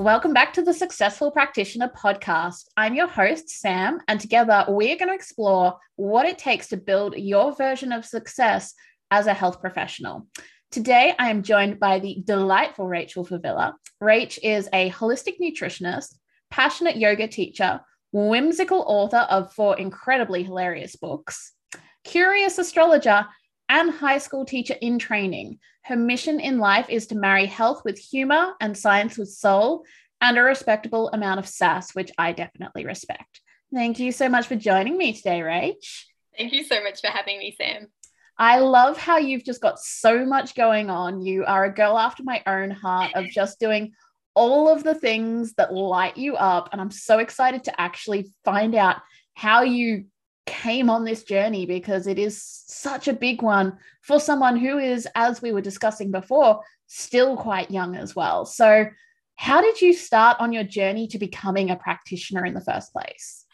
Welcome back to the Successful Practitioner podcast. I'm your host, Sam, and together we're going to explore what it takes to build your version of success as a health professional. Today, I am joined by the delightful Rachel Favilla. Rach is a holistic nutritionist, passionate yoga teacher, whimsical author of four incredibly hilarious books, curious astrologer, and high school teacher in training. Her mission in life is to marry health with humor and science with soul and a respectable amount of sass, which I definitely respect. Thank you so much for joining me today, Rach. Thank you so much for having me, Sam. I love how you've just got so much going on. You are a girl after my own heart of just doing all of the things that light you up. And I'm so excited to actually find out how you came on this journey because it is such a big one for someone who is, as we were discussing before, still quite young as well. So, how did you start on your journey to becoming a practitioner in the first place?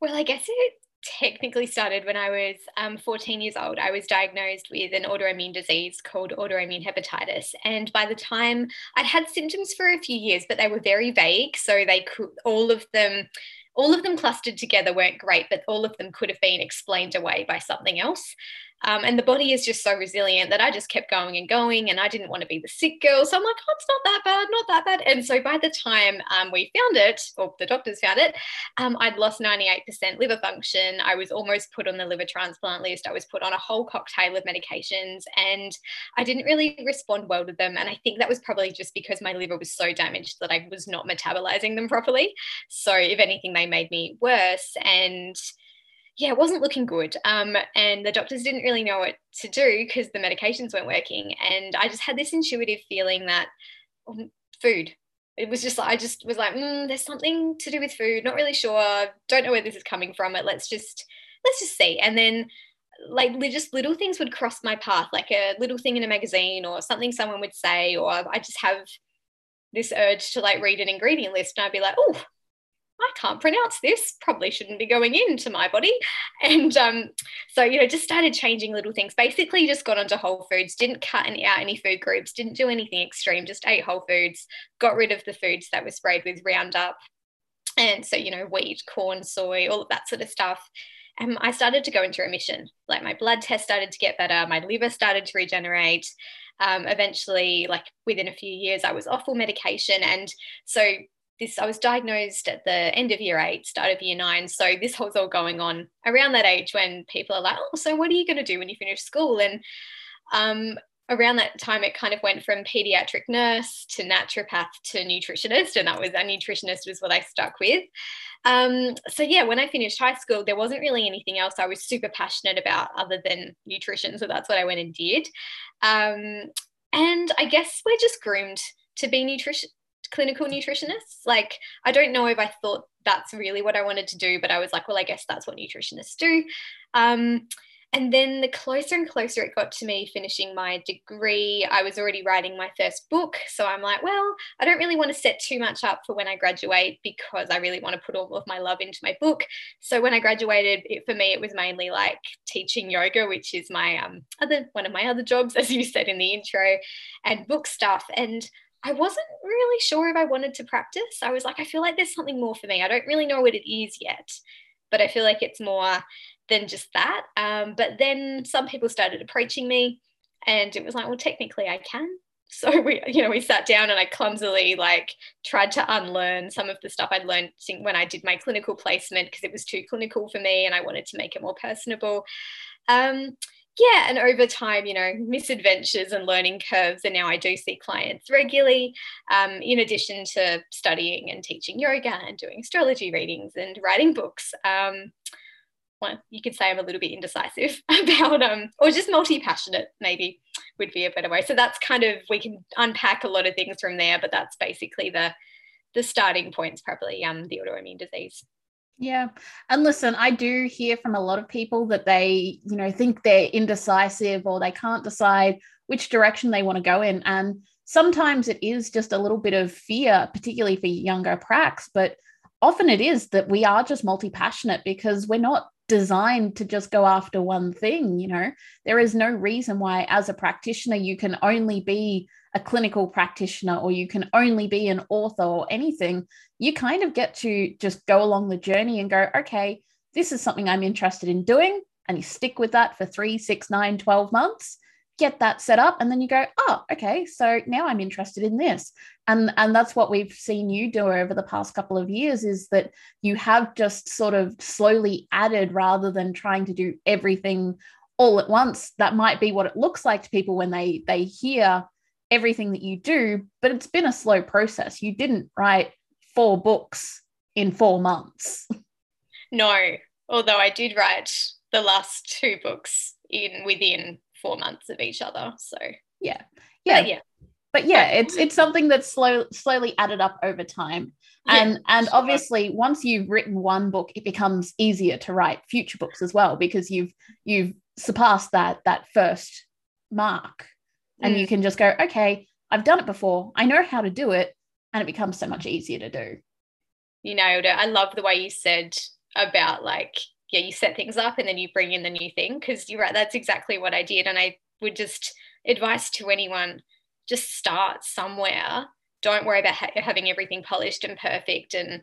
Well, I guess it technically started when I was um, 14 years old. I was diagnosed with an autoimmune disease called autoimmune hepatitis. And by the time I'd had symptoms for a few years, but they were very vague. So they could, all of them, all of them clustered together weren't great, but all of them could have been explained away by something else. Um, and the body is just so resilient that I just kept going and going, and I didn't want to be the sick girl. So I'm like, oh, it's not that bad, not that bad. And so by the time um, we found it, or the doctors found it, um, I'd lost 98% liver function. I was almost put on the liver transplant list. I was put on a whole cocktail of medications, and I didn't really respond well to them. And I think that was probably just because my liver was so damaged that I was not metabolizing them properly. So if anything, they made me worse. And yeah, it wasn't looking good. Um, and the doctors didn't really know what to do because the medications weren't working. And I just had this intuitive feeling that um, food, it was just, I just was like, mm, there's something to do with food, not really sure, don't know where this is coming from. But let's just, let's just see. And then like just little things would cross my path, like a little thing in a magazine or something someone would say, or I just have this urge to like read an ingredient list and I'd be like, oh, I can't pronounce this, probably shouldn't be going into my body. And um, so, you know, just started changing little things. Basically, just got onto whole foods, didn't cut out any food groups, didn't do anything extreme, just ate whole foods, got rid of the foods that were sprayed with Roundup. And so, you know, wheat, corn, soy, all of that sort of stuff. And I started to go into remission. Like my blood test started to get better, my liver started to regenerate. Um, eventually, like within a few years, I was off all medication. And so this I was diagnosed at the end of year eight, start of year nine. So this was all going on around that age when people are like, oh, so what are you going to do when you finish school? And um, around that time, it kind of went from pediatric nurse to naturopath to nutritionist, and that was a nutritionist was what I stuck with. Um, so yeah, when I finished high school, there wasn't really anything else I was super passionate about other than nutrition. So that's what I went and did. Um, and I guess we're just groomed to be nutrition clinical nutritionists. Like, I don't know if I thought that's really what I wanted to do, but I was like, well, I guess that's what nutritionists do. Um, and then the closer and closer it got to me finishing my degree, I was already writing my first book. So I'm like, well, I don't really want to set too much up for when I graduate because I really want to put all of my love into my book. So when I graduated, it, for me, it was mainly like teaching yoga, which is my um, other one of my other jobs, as you said in the intro, and book stuff. And I wasn't really sure if I wanted to practice. I was like, I feel like there's something more for me. I don't really know what it is yet, but I feel like it's more than just that. Um, but then some people started approaching me, and it was like, well, technically, I can. So we, you know, we sat down and I clumsily like tried to unlearn some of the stuff I'd learned when I did my clinical placement because it was too clinical for me, and I wanted to make it more personable. Um, yeah, and over time, you know, misadventures and learning curves. And now I do see clients regularly, um, in addition to studying and teaching yoga and doing astrology readings and writing books. Um, well, you could say I'm a little bit indecisive about, um, or just multi passionate, maybe would be a better way. So that's kind of, we can unpack a lot of things from there, but that's basically the, the starting points, probably um, the autoimmune disease. Yeah. And listen, I do hear from a lot of people that they, you know, think they're indecisive or they can't decide which direction they want to go in. And sometimes it is just a little bit of fear, particularly for younger pracs, but often it is that we are just multi passionate because we're not designed to just go after one thing. You know, there is no reason why, as a practitioner, you can only be a clinical practitioner or you can only be an author or anything, you kind of get to just go along the journey and go, okay, this is something I'm interested in doing. And you stick with that for three, six, nine, 12 months, get that set up. And then you go, oh, okay, so now I'm interested in this. And, and that's what we've seen you do over the past couple of years is that you have just sort of slowly added rather than trying to do everything all at once. That might be what it looks like to people when they they hear everything that you do, but it's been a slow process. You didn't write four books in four months. No, although I did write the last two books in within four months of each other. So yeah, yeah, but yeah. But yeah, it's it's something that's slow, slowly added up over time. And yeah, and sure. obviously once you've written one book, it becomes easier to write future books as well because you've you've surpassed that that first mark and mm. you can just go okay i've done it before i know how to do it and it becomes so much easier to do you nailed it i love the way you said about like yeah you set things up and then you bring in the new thing because you're right that's exactly what i did and i would just advise to anyone just start somewhere don't worry about ha- having everything polished and perfect and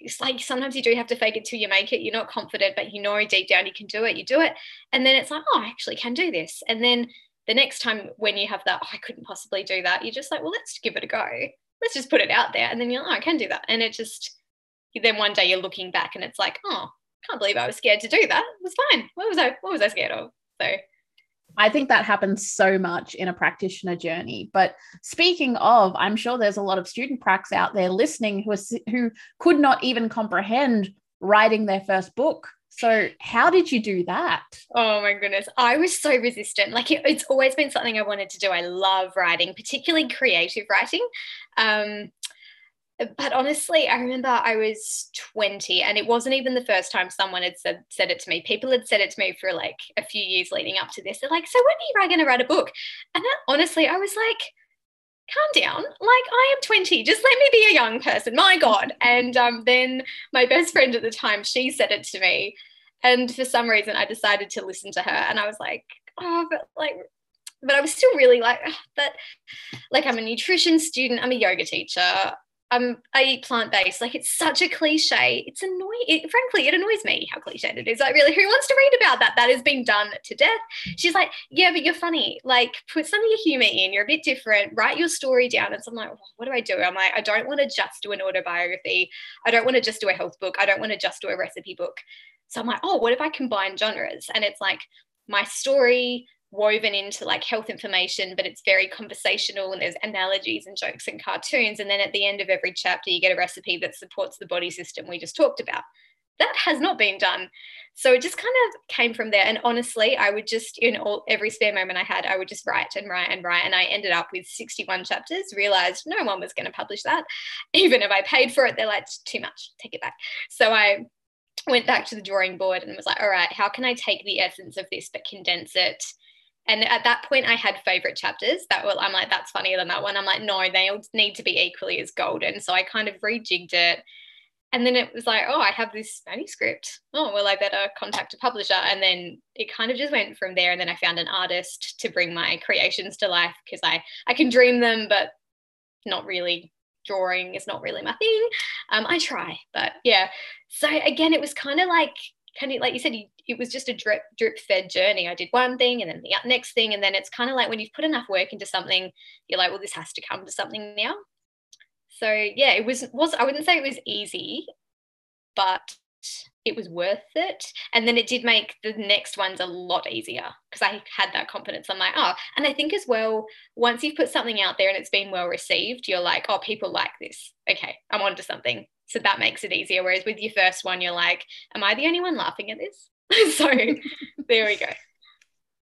it's like sometimes you do have to fake it till you make it. You're not confident, but you know deep down you can do it. You do it. And then it's like, oh, I actually can do this. And then the next time when you have that, oh, I couldn't possibly do that, you're just like, well, let's give it a go. Let's just put it out there. And then you're like, oh, I can do that. And it just, then one day you're looking back and it's like, oh, can't believe I was scared to do that. It was fine. What was I, what was I scared of? So I think that happens so much in a practitioner journey. But speaking of, I'm sure there's a lot of student pracs out there listening who are, who could not even comprehend writing their first book so, how did you do that? Oh my goodness. I was so resistant. Like, it, it's always been something I wanted to do. I love writing, particularly creative writing. Um, but honestly, I remember I was 20 and it wasn't even the first time someone had said, said it to me. People had said it to me for like a few years leading up to this. They're like, So, when are you going to write a book? And honestly, I was like, calm down. Like I am 20. Just let me be a young person. My God. And um, then my best friend at the time, she said it to me. And for some reason, I decided to listen to her. And I was like, oh, but like, but I was still really like, ah, but like I'm a nutrition student, I'm a yoga teacher. I'm I eat plant based. Like it's such a cliche. It's annoying. It, frankly, it annoys me how cliche it is. Like really, who wants to read about that? That has been done to death. She's like, yeah, but you're funny. Like put some of your humor in. You're a bit different. Write your story down. And so I'm like, well, what do I do? I'm like, I don't want to just do an autobiography. I don't want to just do a health book. I don't want to just do a recipe book. So I'm like, oh, what if I combine genres? And it's like my story, woven into like health information, but it's very conversational and there's analogies and jokes and cartoons. And then at the end of every chapter, you get a recipe that supports the body system we just talked about. That has not been done. So it just kind of came from there. And honestly, I would just, in all every spare moment I had, I would just write and write and write. And I ended up with 61 chapters, realized no one was going to publish that. Even if I paid for it, they're like, too much, take it back. So I went back to the drawing board and was like, all right, how can I take the essence of this but condense it and at that point, I had favorite chapters that were, I'm like, that's funnier than that one. I'm like, no, they all need to be equally as golden. So I kind of rejigged it. And then it was like, oh, I have this manuscript. Oh, well, I better contact a publisher. And then it kind of just went from there. And then I found an artist to bring my creations to life because I, I can dream them, but not really drawing is not really my thing. Um, I try, but yeah. So again, it was kind of like kind of like you said, it was just a drip drip fed journey. I did one thing and then the next thing, and then it's kind of like when you've put enough work into something, you're like, well, this has to come to something now. So yeah, it was was I wouldn't say it was easy, but it was worth it. And then it did make the next ones a lot easier because I had that confidence. I'm like, oh, and I think as well, once you've put something out there and it's been well received, you're like, oh, people like this. Okay, I'm onto something. So that makes it easier. Whereas with your first one, you're like, am I the only one laughing at this? so there we go.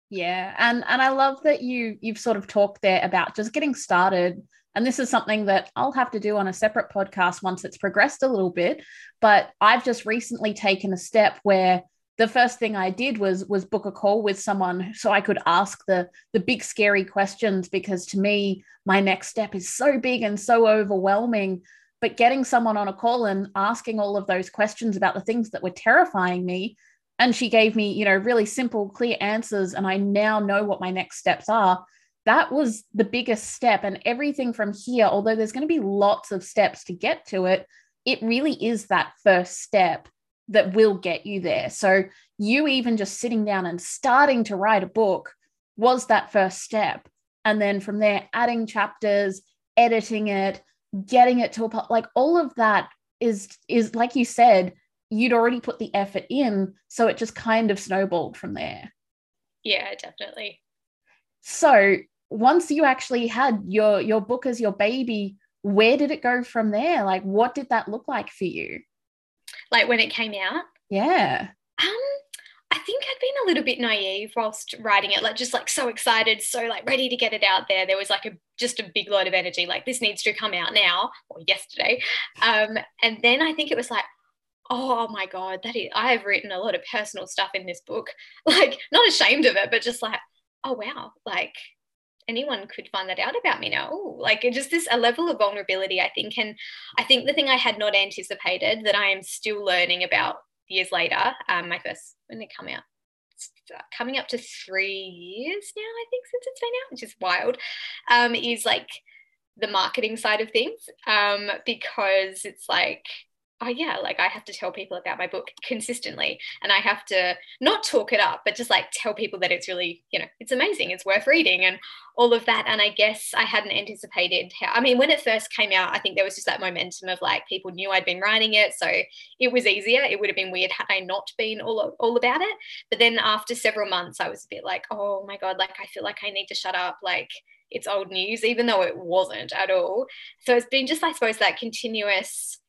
Yeah. And and I love that you you've sort of talked there about just getting started. And this is something that I'll have to do on a separate podcast once it's progressed a little bit. But I've just recently taken a step where the first thing I did was was book a call with someone so I could ask the the big scary questions because to me my next step is so big and so overwhelming but getting someone on a call and asking all of those questions about the things that were terrifying me and she gave me you know really simple clear answers and i now know what my next steps are that was the biggest step. And everything from here, although there's going to be lots of steps to get to it, it really is that first step that will get you there. So, you even just sitting down and starting to write a book was that first step. And then from there, adding chapters, editing it, getting it to a like all of that is is like you said, you'd already put the effort in, so it just kind of snowballed from there. Yeah, definitely. So once you actually had your your book as your baby, where did it go from there? Like, what did that look like for you? Like when it came out? Yeah. Think I'd been a little bit naive whilst writing it, like just like so excited, so like ready to get it out there. There was like a just a big load of energy, like this needs to come out now or yesterday. Um, and then I think it was like, oh my god, that is I have written a lot of personal stuff in this book. Like not ashamed of it, but just like, oh wow, like anyone could find that out about me now. Ooh, like just this a level of vulnerability, I think. And I think the thing I had not anticipated that I am still learning about years later, um, my first when did it come out? It's coming up to three years now, I think, since it's been out, which is wild. Um, is like the marketing side of things. Um, because it's like oh yeah like i have to tell people about my book consistently and i have to not talk it up but just like tell people that it's really you know it's amazing it's worth reading and all of that and i guess i hadn't anticipated how i mean when it first came out i think there was just that momentum of like people knew i'd been writing it so it was easier it would have been weird had i not been all, all about it but then after several months i was a bit like oh my god like i feel like i need to shut up like it's old news even though it wasn't at all so it's been just i suppose that continuous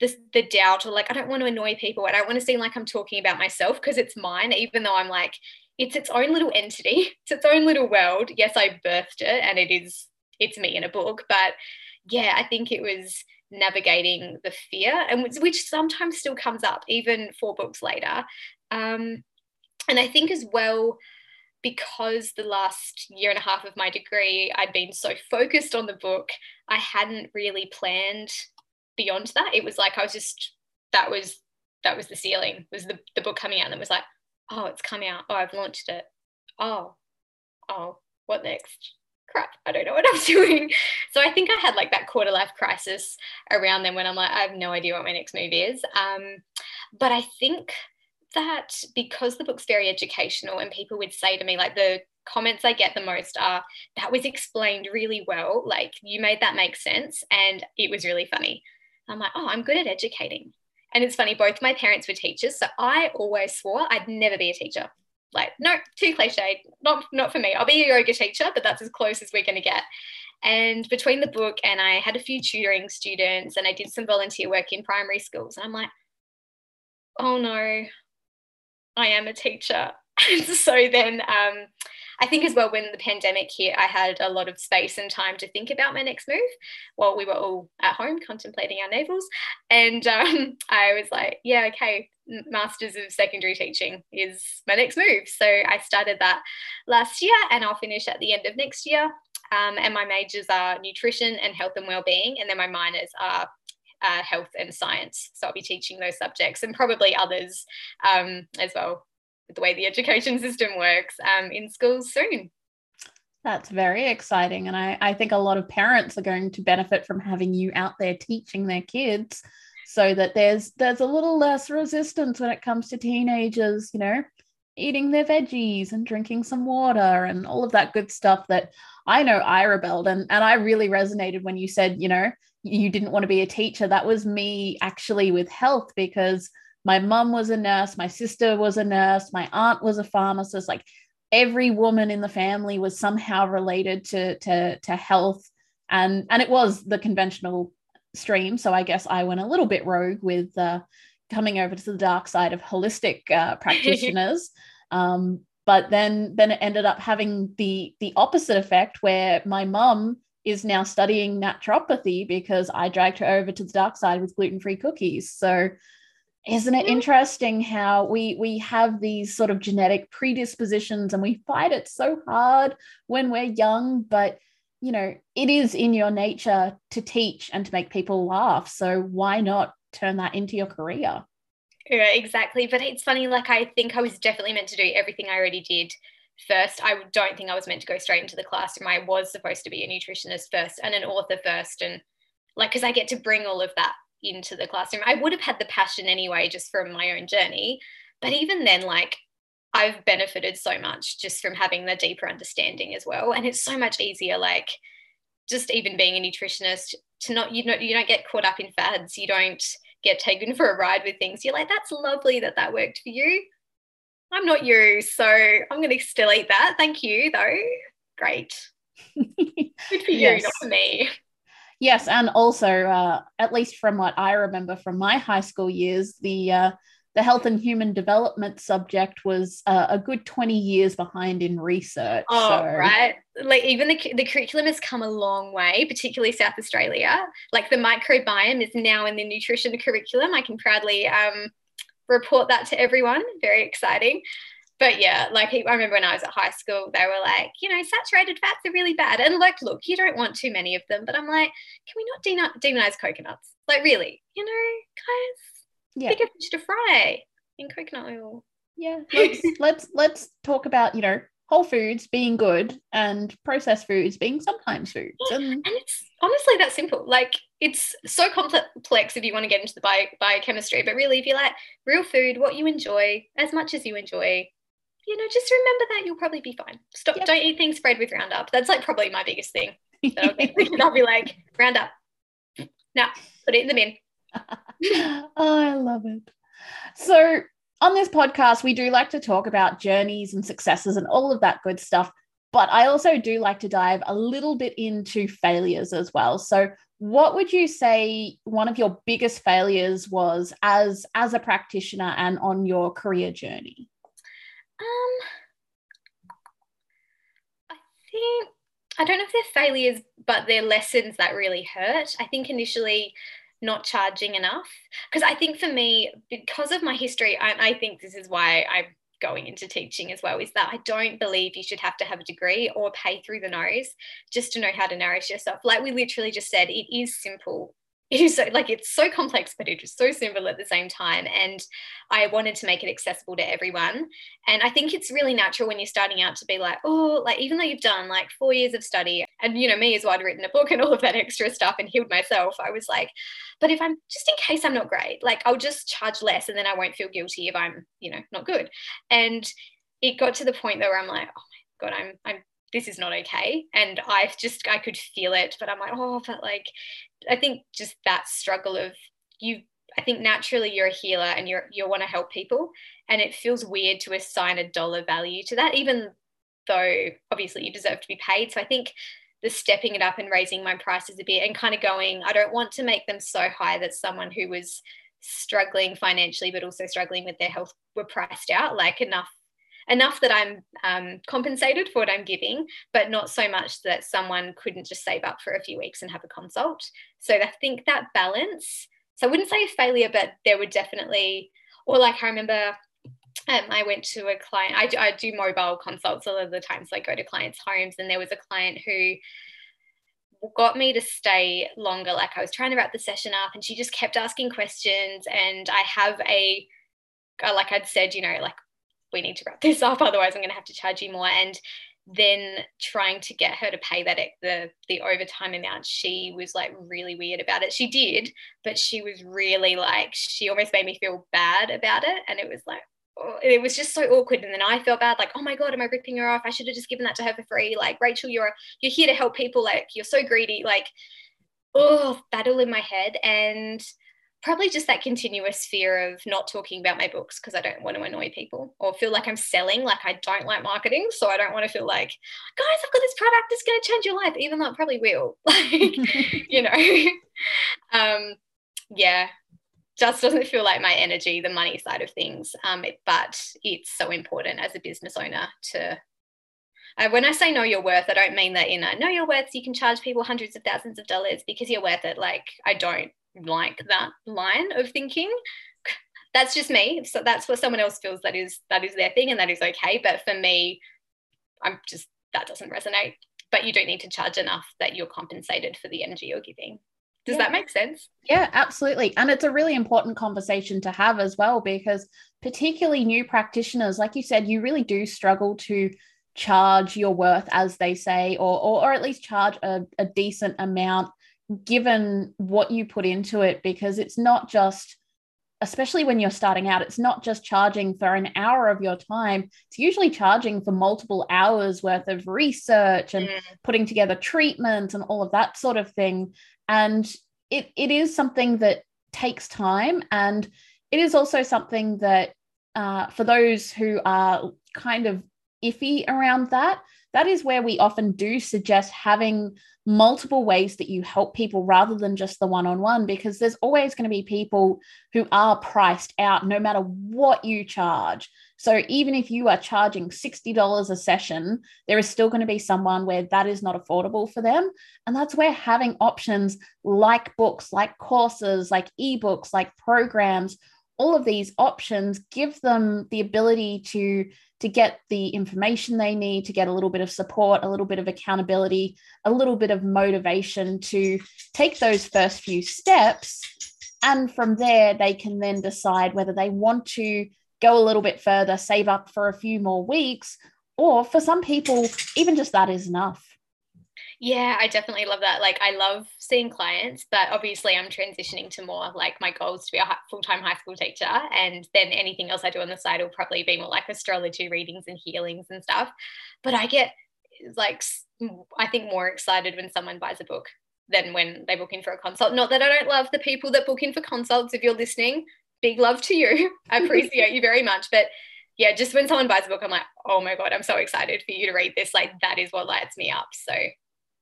the, the doubt or like I don't want to annoy people. I don't want to seem like I'm talking about myself because it's mine, even though I'm like, it's its own little entity, it's its own little world. Yes, I birthed it and it is it's me in a book, but yeah, I think it was navigating the fear and which sometimes still comes up even four books later. Um, and I think as well, because the last year and a half of my degree, I'd been so focused on the book, I hadn't really planned beyond that. It was like I was just that was that was the ceiling. Was the the book coming out and it was like, oh, it's come out. Oh, I've launched it. Oh, oh, what next? Crap, I don't know what I'm doing. So I think I had like that quarter life crisis around then when I'm like, I have no idea what my next move is. Um, but I think that because the book's very educational and people would say to me like the comments I get the most are that was explained really well. Like you made that make sense and it was really funny. I'm like, oh, I'm good at educating. And it's funny, both my parents were teachers. So I always swore I'd never be a teacher. Like, no, too cliche. Not, not for me. I'll be a yoga teacher, but that's as close as we're going to get. And between the book and I had a few tutoring students and I did some volunteer work in primary schools. And I'm like, oh no, I am a teacher. so then um, I think as well, when the pandemic hit, I had a lot of space and time to think about my next move while we were all at home contemplating our navels. And um, I was like, yeah, okay, Masters of Secondary Teaching is my next move. So I started that last year and I'll finish at the end of next year. Um, and my majors are nutrition and health and well-being, and then my minors are uh, health and science. So I'll be teaching those subjects and probably others um, as well the way the education system works um, in schools soon. That's very exciting. And I, I think a lot of parents are going to benefit from having you out there teaching their kids so that there's there's a little less resistance when it comes to teenagers, you know, eating their veggies and drinking some water and all of that good stuff that I know I rebelled and and I really resonated when you said, you know, you didn't want to be a teacher. That was me actually with health because my mum was a nurse my sister was a nurse my aunt was a pharmacist like every woman in the family was somehow related to to to health. And and it was the conventional stream so i guess i went a little bit rogue with uh, coming over to the dark side of holistic uh, practitioners. Um, but then then it ended up having the the opposite effect where my mum is now studying naturopathy because i dragged her over to the dark side with gluten-free cookies. So isn't it mm-hmm. interesting how we we have these sort of genetic predispositions and we fight it so hard when we're young but you know it is in your nature to teach and to make people laugh so why not turn that into your career yeah exactly but it's funny like i think i was definitely meant to do everything i already did first. I don't think I was meant to go straight into the classroom. I was supposed to be a nutritionist first and an author first. And like, because I get to bring all of that into the classroom. I would have had the passion anyway, just from my own journey. But even then, like, I've benefited so much just from having the deeper understanding as well. And it's so much easier, like, just even being a nutritionist to not you know you don't get caught up in fads you don't get taken for a ride with things you're like that's lovely that that worked for you I'm not you, so I'm going to still eat that. Thank you, though. Great. Good for you, not for me. Yes, and also, uh, at least from what I remember from my high school years, the uh, the health and human development subject was uh, a good 20 years behind in research. Oh, so. right. Like even the, the curriculum has come a long way, particularly South Australia. Like the microbiome is now in the nutrition curriculum. I can proudly um, report that to everyone. Very exciting. But yeah, like I remember when I was at high school, they were like, you know, saturated fats are really bad. And like, look, you don't want too many of them. But I'm like, can we not demonize coconuts? Like, really, you know, guys, yeah. pick a fish to fry in coconut oil. Yeah, let's let's let's talk about you know whole foods being good and processed foods being sometimes foods. And, and it's honestly that simple. Like it's so complex if you want to get into the bio- biochemistry, but really, if you like real food, what you enjoy as much as you enjoy, you know, just remember that you'll probably be fine. Stop, yep. don't eat things spread with Roundup. That's like probably my biggest thing. I'll, I'll be like, Roundup, Now put it in the bin. oh, I love it. So on this podcast, we do like to talk about journeys and successes and all of that good stuff. But I also do like to dive a little bit into failures as well. So, what would you say one of your biggest failures was as as a practitioner and on your career journey? Um, I think I don't know if they're failures, but they're lessons that really hurt. I think initially not charging enough. Because I think for me, because of my history, I, I think this is why I'm going into teaching as well, is that I don't believe you should have to have a degree or pay through the nose just to know how to nourish yourself. Like we literally just said, it is simple it is so like it's so complex but it is so simple at the same time and i wanted to make it accessible to everyone. And i think it's really natural when you're starting out to be like oh like even though you've done like four years of study and you know me as well i'd written a book and all of that extra stuff and healed myself i was like but if i'm just in case i'm not great like i'll just charge less and then i won't feel guilty if i'm you know not good. And it got to the point though where i'm like oh my god i'm i'm this is not okay. And i just i could feel it but i'm like oh but like I think just that struggle of you I think naturally you're a healer and you're you want to help people. And it feels weird to assign a dollar value to that even though obviously you deserve to be paid. So I think the stepping it up and raising my prices a bit and kind of going I don't want to make them so high that someone who was struggling financially but also struggling with their health were priced out like enough enough that I'm um, compensated for what I'm giving, but not so much that someone couldn't just save up for a few weeks and have a consult. So I think that balance. So I wouldn't say a failure, but there would definitely, or like I remember um, I went to a client, I do, I do mobile consults a lot of the times. So I go to clients' homes, and there was a client who got me to stay longer. Like I was trying to wrap the session up, and she just kept asking questions. And I have a, like I'd said, you know, like we need to wrap this up otherwise i'm going to have to charge you more. And then trying to get her to pay that the the overtime amount she was like really weird about it. She did but she was really like she almost made me feel bad about it. And it was like oh, it was just so awkward. And then i felt bad like oh my god am i ripping her off? I should have just given that to her for free. Like rachel you're you're here to help people. Like you're so greedy. Like oh battle in my head. And probably just that continuous fear of not talking about my books because I don't want to annoy people or feel like I'm selling. Like I don't like marketing. So I don't want to feel like, guys, I've got this product that's going to change your life, even though it probably will. Like, you know, um, yeah, just doesn't feel like my energy, the money side of things. Um, it, but it's so important as a business owner to uh, when I say know your worth, I don't mean that in a know your worth, so you can charge people hundreds of thousands of dollars because you're worth it. Like, I don't like that line of thinking. That's just me. So that's what someone else feels that is that is their thing and that is okay. But for me i'm just that doesn't resonate. But you don't need to charge enough that you're compensated for the energy you're giving. Does yeah. that make sense? Yeah absolutely. And it's a really important conversation to have as well because particularly new practitioners like you said you really do struggle to charge your worth, as they say, or, or, or at least charge a, a decent amount given what you put into it, because it's not just especially when you're starting out, it's not just charging for an hour of your time. It's usually charging for multiple hours worth of research and mm. putting together treatment and all of that sort of thing. And it, it is something that takes time. And it is also something that, uh, for those who are kind of iffy around that, that is where we often do suggest having multiple ways that you help people rather than just the one on one, because there's always going to be people who are priced out no matter what you charge. So even if you are charging $60 a session, there is still going to be someone where that is not affordable for them. And that's where having options like books, like courses, like ebooks, like programs, all of these options give them the ability to to get the information they need to get a little bit of support a little bit of accountability a little bit of motivation to take those first few steps. And from there they can then decide whether they want to go a little bit further save up for a few more weeks or for some people even just that is enough yeah, I definitely love that. Like, I love seeing clients, but obviously, I'm transitioning to more like my goal is to be a full time high school teacher. And then anything else I do on the side will probably be more like astrology readings and healings and stuff. But I get like, I think more excited when someone buys a book than when they book in for a consult. Not that I don't love the people that book in for consults. If you're listening, big love to you. I appreciate you very much. But yeah, just when someone buys a book, I'm like, oh my God, I'm so excited for you to read this. Like, that is what lights me up. So,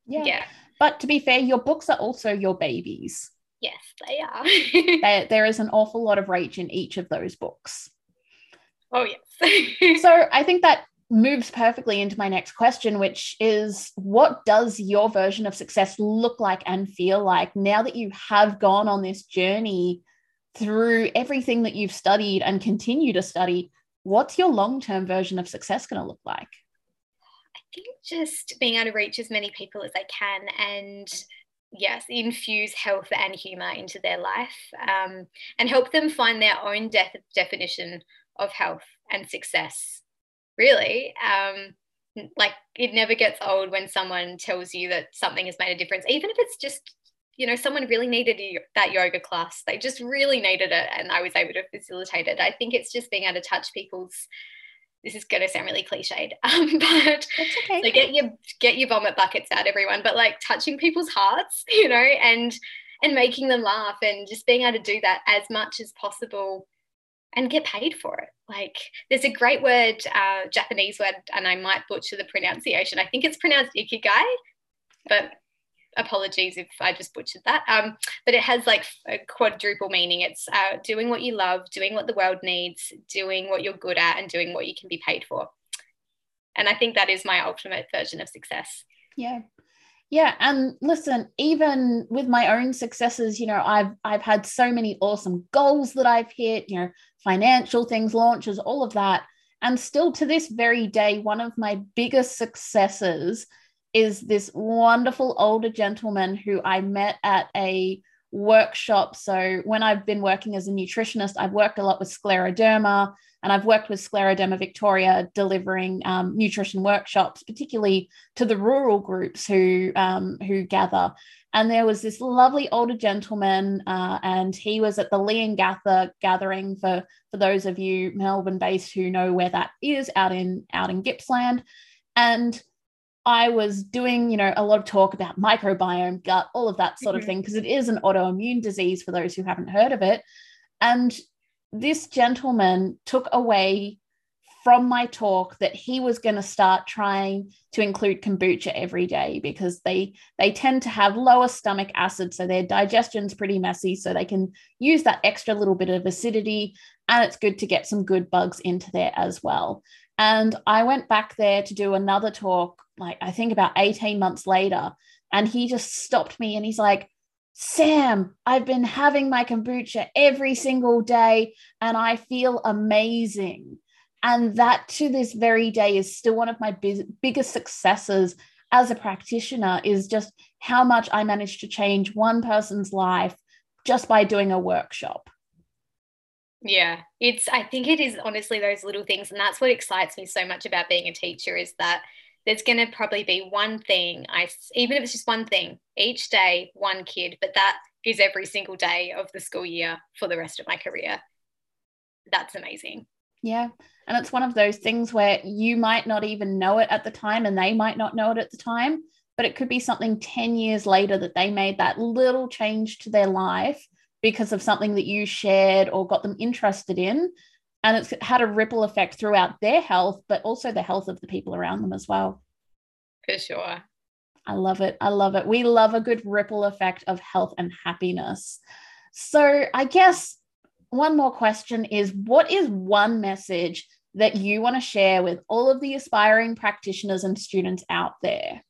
yeah. yeah. But to be fair, your books are also your babies. Yes, they are. there, there is an awful lot of rage in each of those books. Oh, yes. so I think that moves perfectly into my next question, which is what does your version of success look like and feel like now that you have gone on this journey through everything that you've studied and continue to study? What's your long term version of success going to look like? Think just being able to reach as many people as I can and yes, infuse health and humor into their life um, and help them find their own de- definition of health and success. Really, um, like it never gets old when someone tells you that something has made a difference, even if it's just you know someone really needed that yoga class they just really needed it and i was able to facilitate it i think it's just being able to touch people's this is going to sound really cliched, um, but okay. so get your get your vomit buckets out, everyone. But like touching people's hearts, you know, and and making them laugh, and just being able to do that as much as possible, and get paid for it. Like there's a great word, uh, Japanese word, and I might butcher the pronunciation. I think it's pronounced ikigai, but apologies if I just butchered that. Um, but it has like a quadruple meaning. It's uh, doing what you love, doing what the world needs, doing what you're good at, and doing what you can be paid for. And I think that is my ultimate version of success. Yeah. Yeah, and listen, even with my own successes, you know, I've I've had so many awesome goals that I've hit, you know, financial things, launches, all of that. And still to this very day, one of my biggest successes is this wonderful older gentleman who I met at a workshop. So when I've been working as a nutritionist, I've worked a lot with scleroderma and I've worked with Scleroderma Victoria delivering um, nutrition workshops, particularly to the rural groups who um, who gather. And there was this lovely older gentleman, uh, and he was at the Leongatha gathering for for those of you Melbourne based who know where that is out in out in Gippsland. And I was doing, you know, a lot of talk about microbiome, gut, all of that sort mm-hmm. of thing, because it is an autoimmune disease for those who haven't heard of it. And this gentleman took away from my talk that he was going to start trying to include kombucha every day because they they tend to have lower stomach acid so their digestion's pretty messy so they can use that extra little bit of acidity and it's good to get some good bugs into there as well and I went back there to do another talk, like I think about 18 months later. And he just stopped me and he's like, Sam, I've been having my kombucha every single day and I feel amazing. And that to this very day is still one of my biggest successes as a practitioner is just how much I managed to change one person's life just by doing a workshop. Yeah, it's, I think it is honestly those little things. And that's what excites me so much about being a teacher is that there's going to probably be one thing, I, even if it's just one thing, each day, one kid, but that is every single day of the school year for the rest of my career. That's amazing. Yeah. And it's one of those things where you might not even know it at the time and they might not know it at the time, but it could be something 10 years later that they made that little change to their life because of something that you shared or got them interested in. And it's had a ripple effect throughout their health, but also the health of the people around them as well. For sure. I love it. I love it. We love a good ripple effect of health and happiness. So, I guess one more question is what is one message that you want to share with all of the aspiring practitioners and students out there?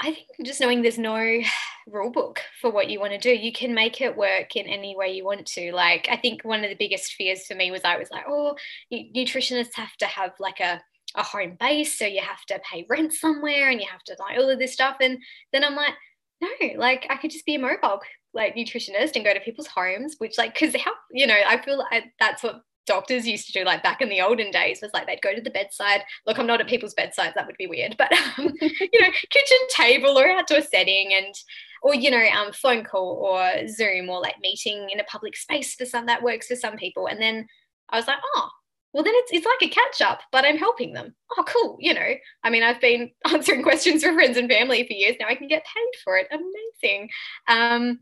I think just knowing there's no rule book for what you want to do, you can make it work in any way you want to. Like, I think one of the biggest fears for me was I was like, oh, nutritionists have to have like a, a home base. So you have to pay rent somewhere and you have to like all of this stuff. And then I'm like, no, like I could just be a mobile like nutritionist and go to people's homes, which like because how you know I feel like that's what doctors used to do like back in the olden days was like they'd go to the bedside. Look i'm not at people's bedsides. That would be weird. But um, you know kitchen table or outdoor setting and or you know um, phone call or zoom or like meeting in a public space for some that works for some people. And then i was like oh well then it's, it's like a catch up but i'm helping them. Oh cool you know. I mean i've been answering questions for friends and family for years. Now i can get paid for it. Amazing. Um,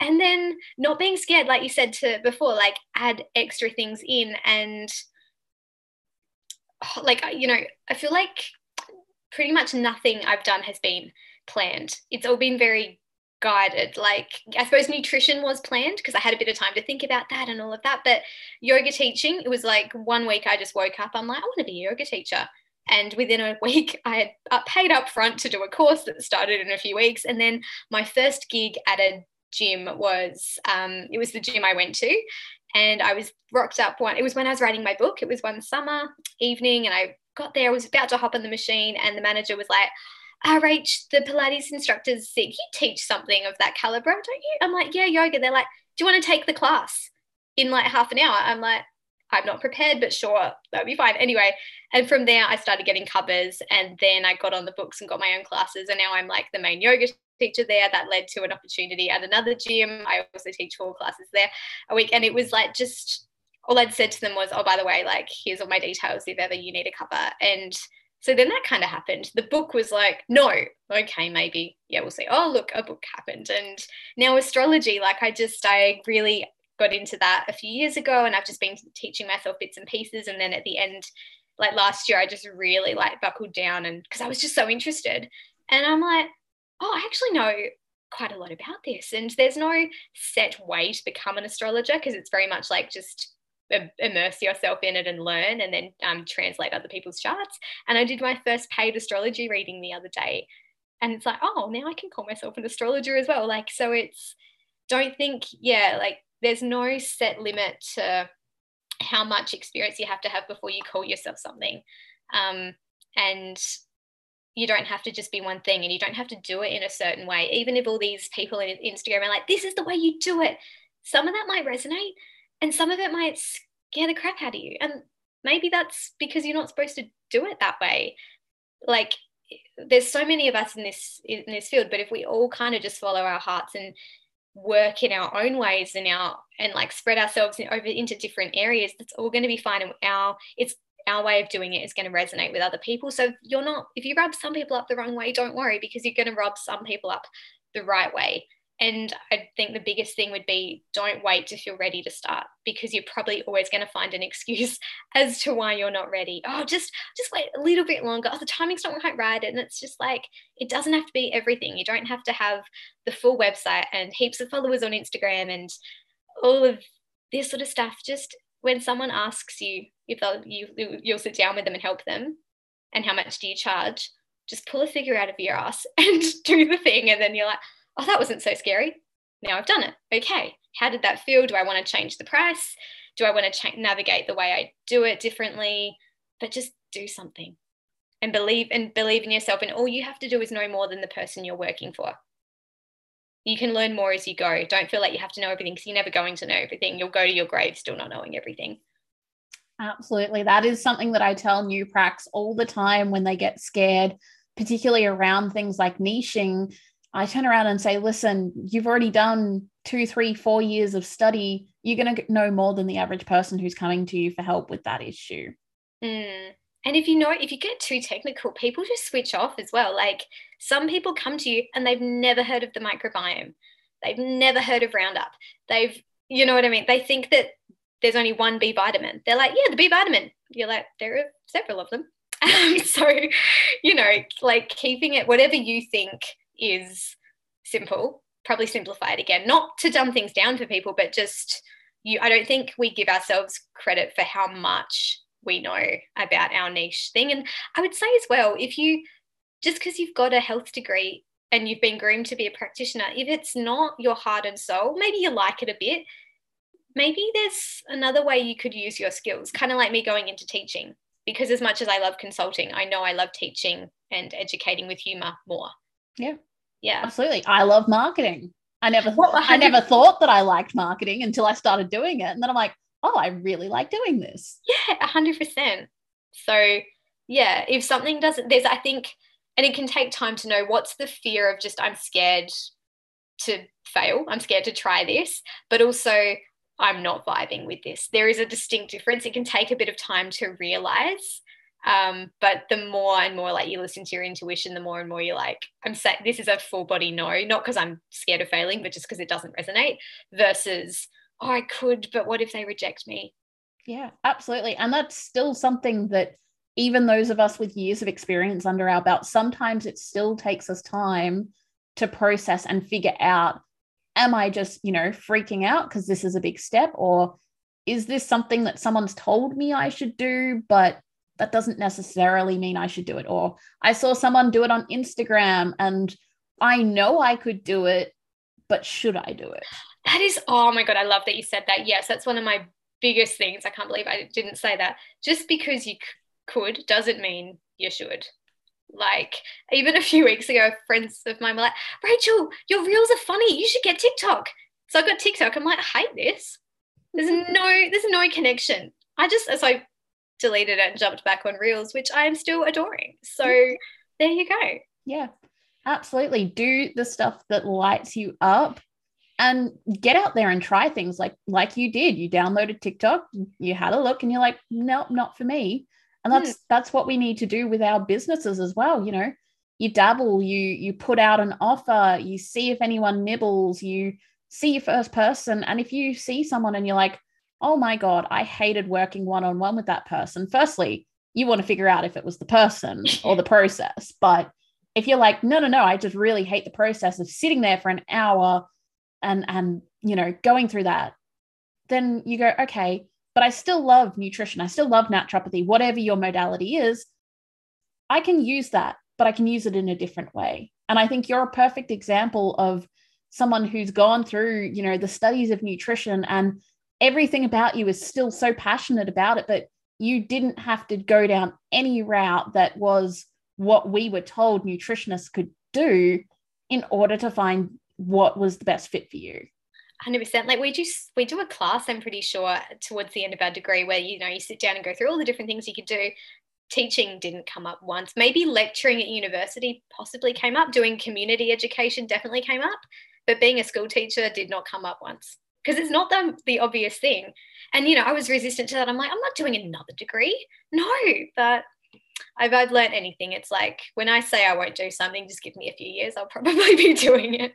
and then not being scared like you said to before like add extra things in and like you know i feel like pretty much nothing i've done has been planned. It's all been very guided. Like i suppose nutrition was planned because i had a bit of time to think about that and all of that but yoga teaching it was like one week i just woke up i'm like i want to be a yoga teacher. And within a week i had uh, paid up front to do a course that started in a few weeks and then my first gig at a gym was um, it was the gym I went to, and I was rocked up one. It was when I was writing my book. It was one summer evening, and I got there. I was about to hop on the machine, and the manager was like. "Ah, Rach, the Pilates instructor's sick. You teach something of that caliber, don't you? I'm like, yeah, yoga. They're like, do you want to take the class in like half an hour? I'm like, I'm not prepared, but sure, that'd be fine. Anyway, and from there, I started getting covers, and then I got on the books and got my own classes, and now I'm like the main yoga teacher there. That led to an opportunity at another gym. I also teach four classes there a week and it was like just all i'd said to them was oh by the way like here's all my details if ever you need a cover. And so then that kind of happened. The book was like no. Okay maybe. Yeah we'll see. Oh look a book happened. And now astrology like i just i really got into that a few years ago and i've just been teaching myself bits and pieces and then at the end like last year i just really like buckled down and because i was just so interested and i'm like oh, I actually know quite a lot about this. And there's no set way to become an astrologer because it's very much like just immerse yourself in it and learn and then um, translate other people's charts. And I did my first paid astrology reading the other day. And it's like, oh, now I can call myself an astrologer as well. Like, so it's, don't think, yeah, like there's no set limit to how much experience you have to have before you call yourself something. Um, and you don't have to just be one thing and you don't have to do it in a certain way. Even if all these people in Instagram are like, this is the way you do it, some of that might resonate and some of it might scare the crap out of you. And maybe that's because you're not supposed to do it that way. Like there's so many of us in this in this field, but if we all kind of just follow our hearts and work in our own ways and our and like spread ourselves over into different areas, that's all going to be fine. And our it's our way of doing it is going to resonate with other people. So you're not, if you rub some people up the wrong way, don't worry because you're going to rub some people up the right way. And I think the biggest thing would be don't wait to feel ready to start because you're probably always going to find an excuse as to why you're not ready. Oh, just just wait a little bit longer. Oh, the timing's not quite right. And it's just like it doesn't have to be everything. You don't have to have the full website and heaps of followers on Instagram and all of this sort of stuff. Just when someone asks you if they'll you you'll sit down with them and help them and how much do you charge just pull a figure out of your ass and do the thing and then you're like oh that wasn't so scary now i've done it okay how did that feel do i want to change the price do i want to cha- navigate the way i do it differently but just do something and believe and believe in yourself and all you have to do is know more than the person you're working for You can learn more as you go. Don't feel like you have to know everything because you're never going to know everything. You'll go to your grave still not knowing everything. Absolutely. That is something that I tell new pracs all the time when they get scared, particularly around things like niching. I turn around and say, listen, you've already done two, three, four years of study. You're going to know more than the average person who's coming to you for help with that issue. Mm. And if you know, if you get too technical, people just switch off as well. Like some people come to you and they've never heard of the microbiome, they've never heard of Roundup. They've, you know what I mean? They think that there's only one B vitamin. They're like, yeah, the B vitamin. You're like, there are several of them. So, you know, like keeping it, whatever you think is simple, probably simplify it again, not to dumb things down for people, but just you, I don't think we give ourselves credit for how much we know about our niche thing. And I would say as well, if you just because you've got a health degree and you've been groomed to be a practitioner, if it's not your heart and soul, maybe you like it a bit, maybe there's another way you could use your skills, kind of like me going into teaching. Because as much as I love consulting, I know I love teaching and educating with humor more. Yeah. Yeah. Absolutely. I love marketing. I never well, I never thought that I liked marketing until I started doing it. And then I'm like, oh, I really like doing this. Yeah, a hundred percent. So yeah, if something doesn't there's I think and it can take time to know what's the fear of just I'm scared to fail. I'm scared to try this, but also I'm not vibing with this. There is a distinct difference. It can take a bit of time to realize. Um, but the more and more like you listen to your intuition, the more and more you're like, I'm saying this is a full body no, not because I'm scared of failing, but just because it doesn't resonate versus, oh, I could, but what if they reject me? Yeah, absolutely. And that's still something that even those of us with years of experience under our belt, sometimes it still takes us time to process and figure out am I just, you know, freaking out because this is a big step? Or is this something that someone's told me I should do, but that doesn't necessarily mean I should do it? Or I saw someone do it on Instagram and I know I could do it, but should I do it? That is, oh my God, I love that you said that. Yes, that's one of my biggest things. I can't believe I didn't say that. Just because you c- could doesn't mean you should. Like even a few weeks ago, friends of mine were like, Rachel, your reels are funny. You should get TikTok. So I got TikTok. I'm like, I hate this. There's no, there's no connection. I just so I deleted it and jumped back on reels, which I am still adoring. So there you go. Yeah, absolutely. Do the stuff that lights you up and get out there and try things like like you did. You downloaded TikTok, you had a look, and you're like, nope, not for me and that's mm. that's what we need to do with our businesses as well you know you dabble you you put out an offer you see if anyone nibbles you see your first person and if you see someone and you're like oh my god i hated working one on one with that person firstly you want to figure out if it was the person or the process but if you're like no no no i just really hate the process of sitting there for an hour and and you know going through that then you go okay but I still love nutrition. I still love naturopathy, whatever your modality is. I can use that, but I can use it in a different way. And I think you're a perfect example of someone who's gone through, you know, the studies of nutrition and everything about you is still so passionate about it, but you didn't have to go down any route that was what we were told nutritionists could do in order to find what was the best fit for you. 100% like we do we do a class i'm pretty sure towards the end of our degree where you know you sit down and go through all the different things you could do. Teaching didn't come up once. Maybe lecturing at university possibly came up. Doing community education definitely came up. But being a school teacher did not come up once because it's not the, the obvious thing and you know i was resistant to that i'm like i'm not doing another degree no but if I've learned anything, it's like when I say I won't do something, just give me a few years, I'll probably be doing it.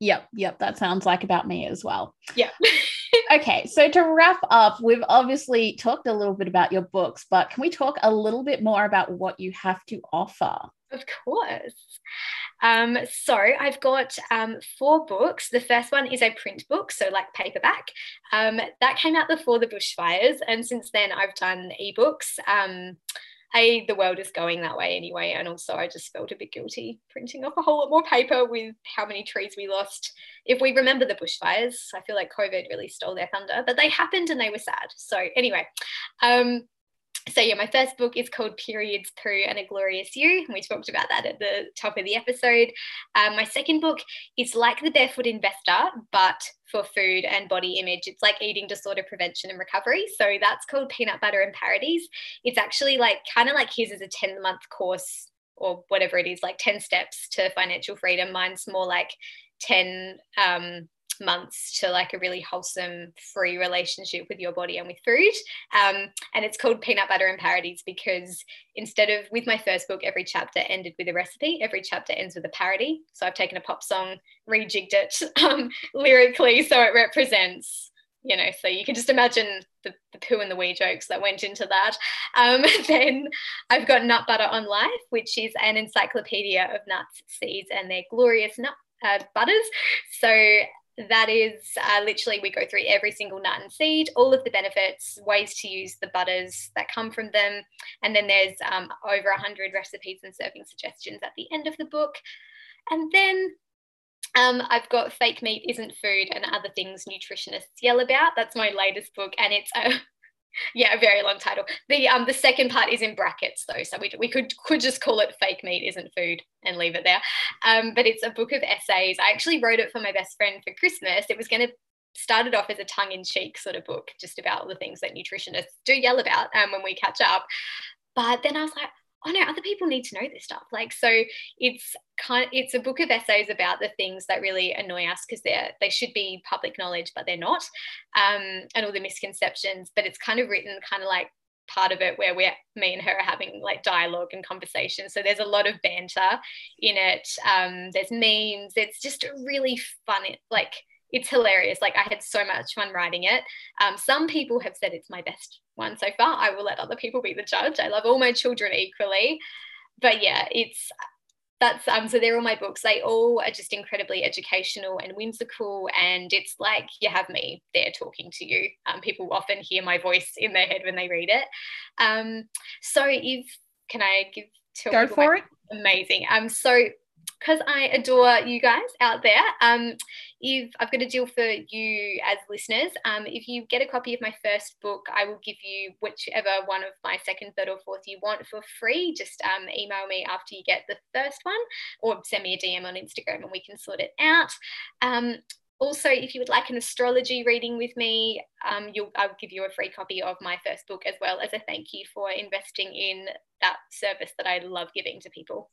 Yep, yep, that sounds like about me as well. Yeah. okay, so to wrap up, we've obviously talked a little bit about your books, but can we talk a little bit more about what you have to offer? Of course. Um, so I've got um, four books. The first one is a print book, so like paperback. Um, that came out before the bushfires, and since then I've done ebooks. Um, hey, the world is going that way anyway. And also, I just felt a bit guilty printing off a whole lot more paper with how many trees we lost. If we remember the bushfires, I feel like COVID really stole their thunder, but they happened and they were sad. So, anyway, um, so yeah, my first book is called Periods, Poo, and a Glorious You, and we talked about that at the top of the episode. Um, my second book is like The Barefoot Investor, but for food and body image. It's like eating disorder prevention and recovery. So that's called Peanut Butter and Parodies. It's actually like kind of like his is a 10 month course or whatever it is, like 10 steps to financial freedom. Mine's more like 10 um, months to like a really wholesome, free relationship with your body and with food. Um, and it's called Peanut Butter and Parodies because instead of with my first book, every chapter ended with a recipe, every chapter ends with a parody. So I've taken a pop song, rejigged it um, lyrically so it represents you know, so you can just imagine the, the poo and the wee jokes that went into that. Um, then I've got Nut Butter on Life, which is an encyclopedia of nuts, seeds, and their glorious nut uh, butters. So that is uh, literally we go through every single nut and seed, all of the benefits, ways to use the butters that come from them, and then there's um, over 100 recipes and serving suggestions at the end of the book. And then um, I've got Fake Meat Isn't Food and Other Things Nutritionists Yell About. That's my latest book, and it's a yeah, a very long title. The um the second part is in brackets though, so we, we could could just call it "Fake Meat Isn't Food" and leave it there. Um, but it's a book of essays. I actually wrote it for my best friend for Christmas. It was going to started off as a tongue-in-cheek sort of book, just about the things that nutritionists do yell about um, when we catch up. But then I was like, oh no, other people need to know this stuff. Like, so it's kind of, it's a book of essays about the things that really annoy us because they're they should be public knowledge, but they're not, um, and all the misconceptions. But it's kind of written kind of like part of it where we're me and her are having like dialogue and conversation so there's a lot of banter in it um, there's memes it's just really fun like it's hilarious. Like I had so much fun writing it. Um, some people have said it's my best one so far. I will let other people be the judge. I love all my children equally, but yeah, it's that's um so they're all my books. They all are just incredibly educational and whimsical, and it's like you have me there talking to you. Um, people often hear my voice in their head when they read it. Um, so if can I give go for it? Amazing. Um, so because I adore you guys out there, um, if I've got a deal for you as listeners, um, if you get a copy of my first book, I will give you whichever one of my second, third, or fourth you want for free. Just um, email me after you get the first one, or send me a DM on Instagram, and we can sort it out. Um, also, if you would like an astrology reading with me, um, I'll give you a free copy of my first book as well as a thank you for investing in that service that I love giving to people.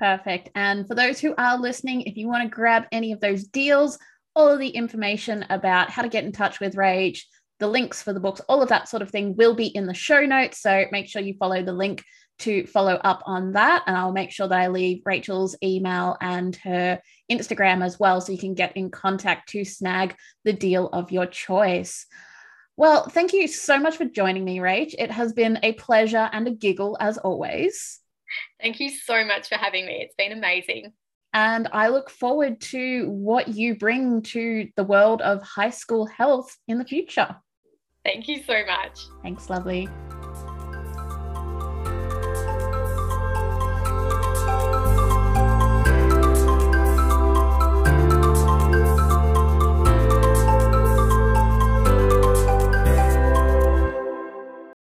Perfect. And for those who are listening, if you want to grab any of those deals, all of the information about how to get in touch with Rach, the links for the books, all of that sort of thing will be in the show notes. So make sure you follow the link to follow up on that. And I'll make sure that I leave Rachel's email and her Instagram as well. So you can get in contact to snag the deal of your choice. Well, thank you so much for joining me, Rach. It has been a pleasure and a giggle as always. Thank you so much for having me. It's been amazing. And I look forward to what you bring to the world of high school health in the future. Thank you so much. Thanks, lovely.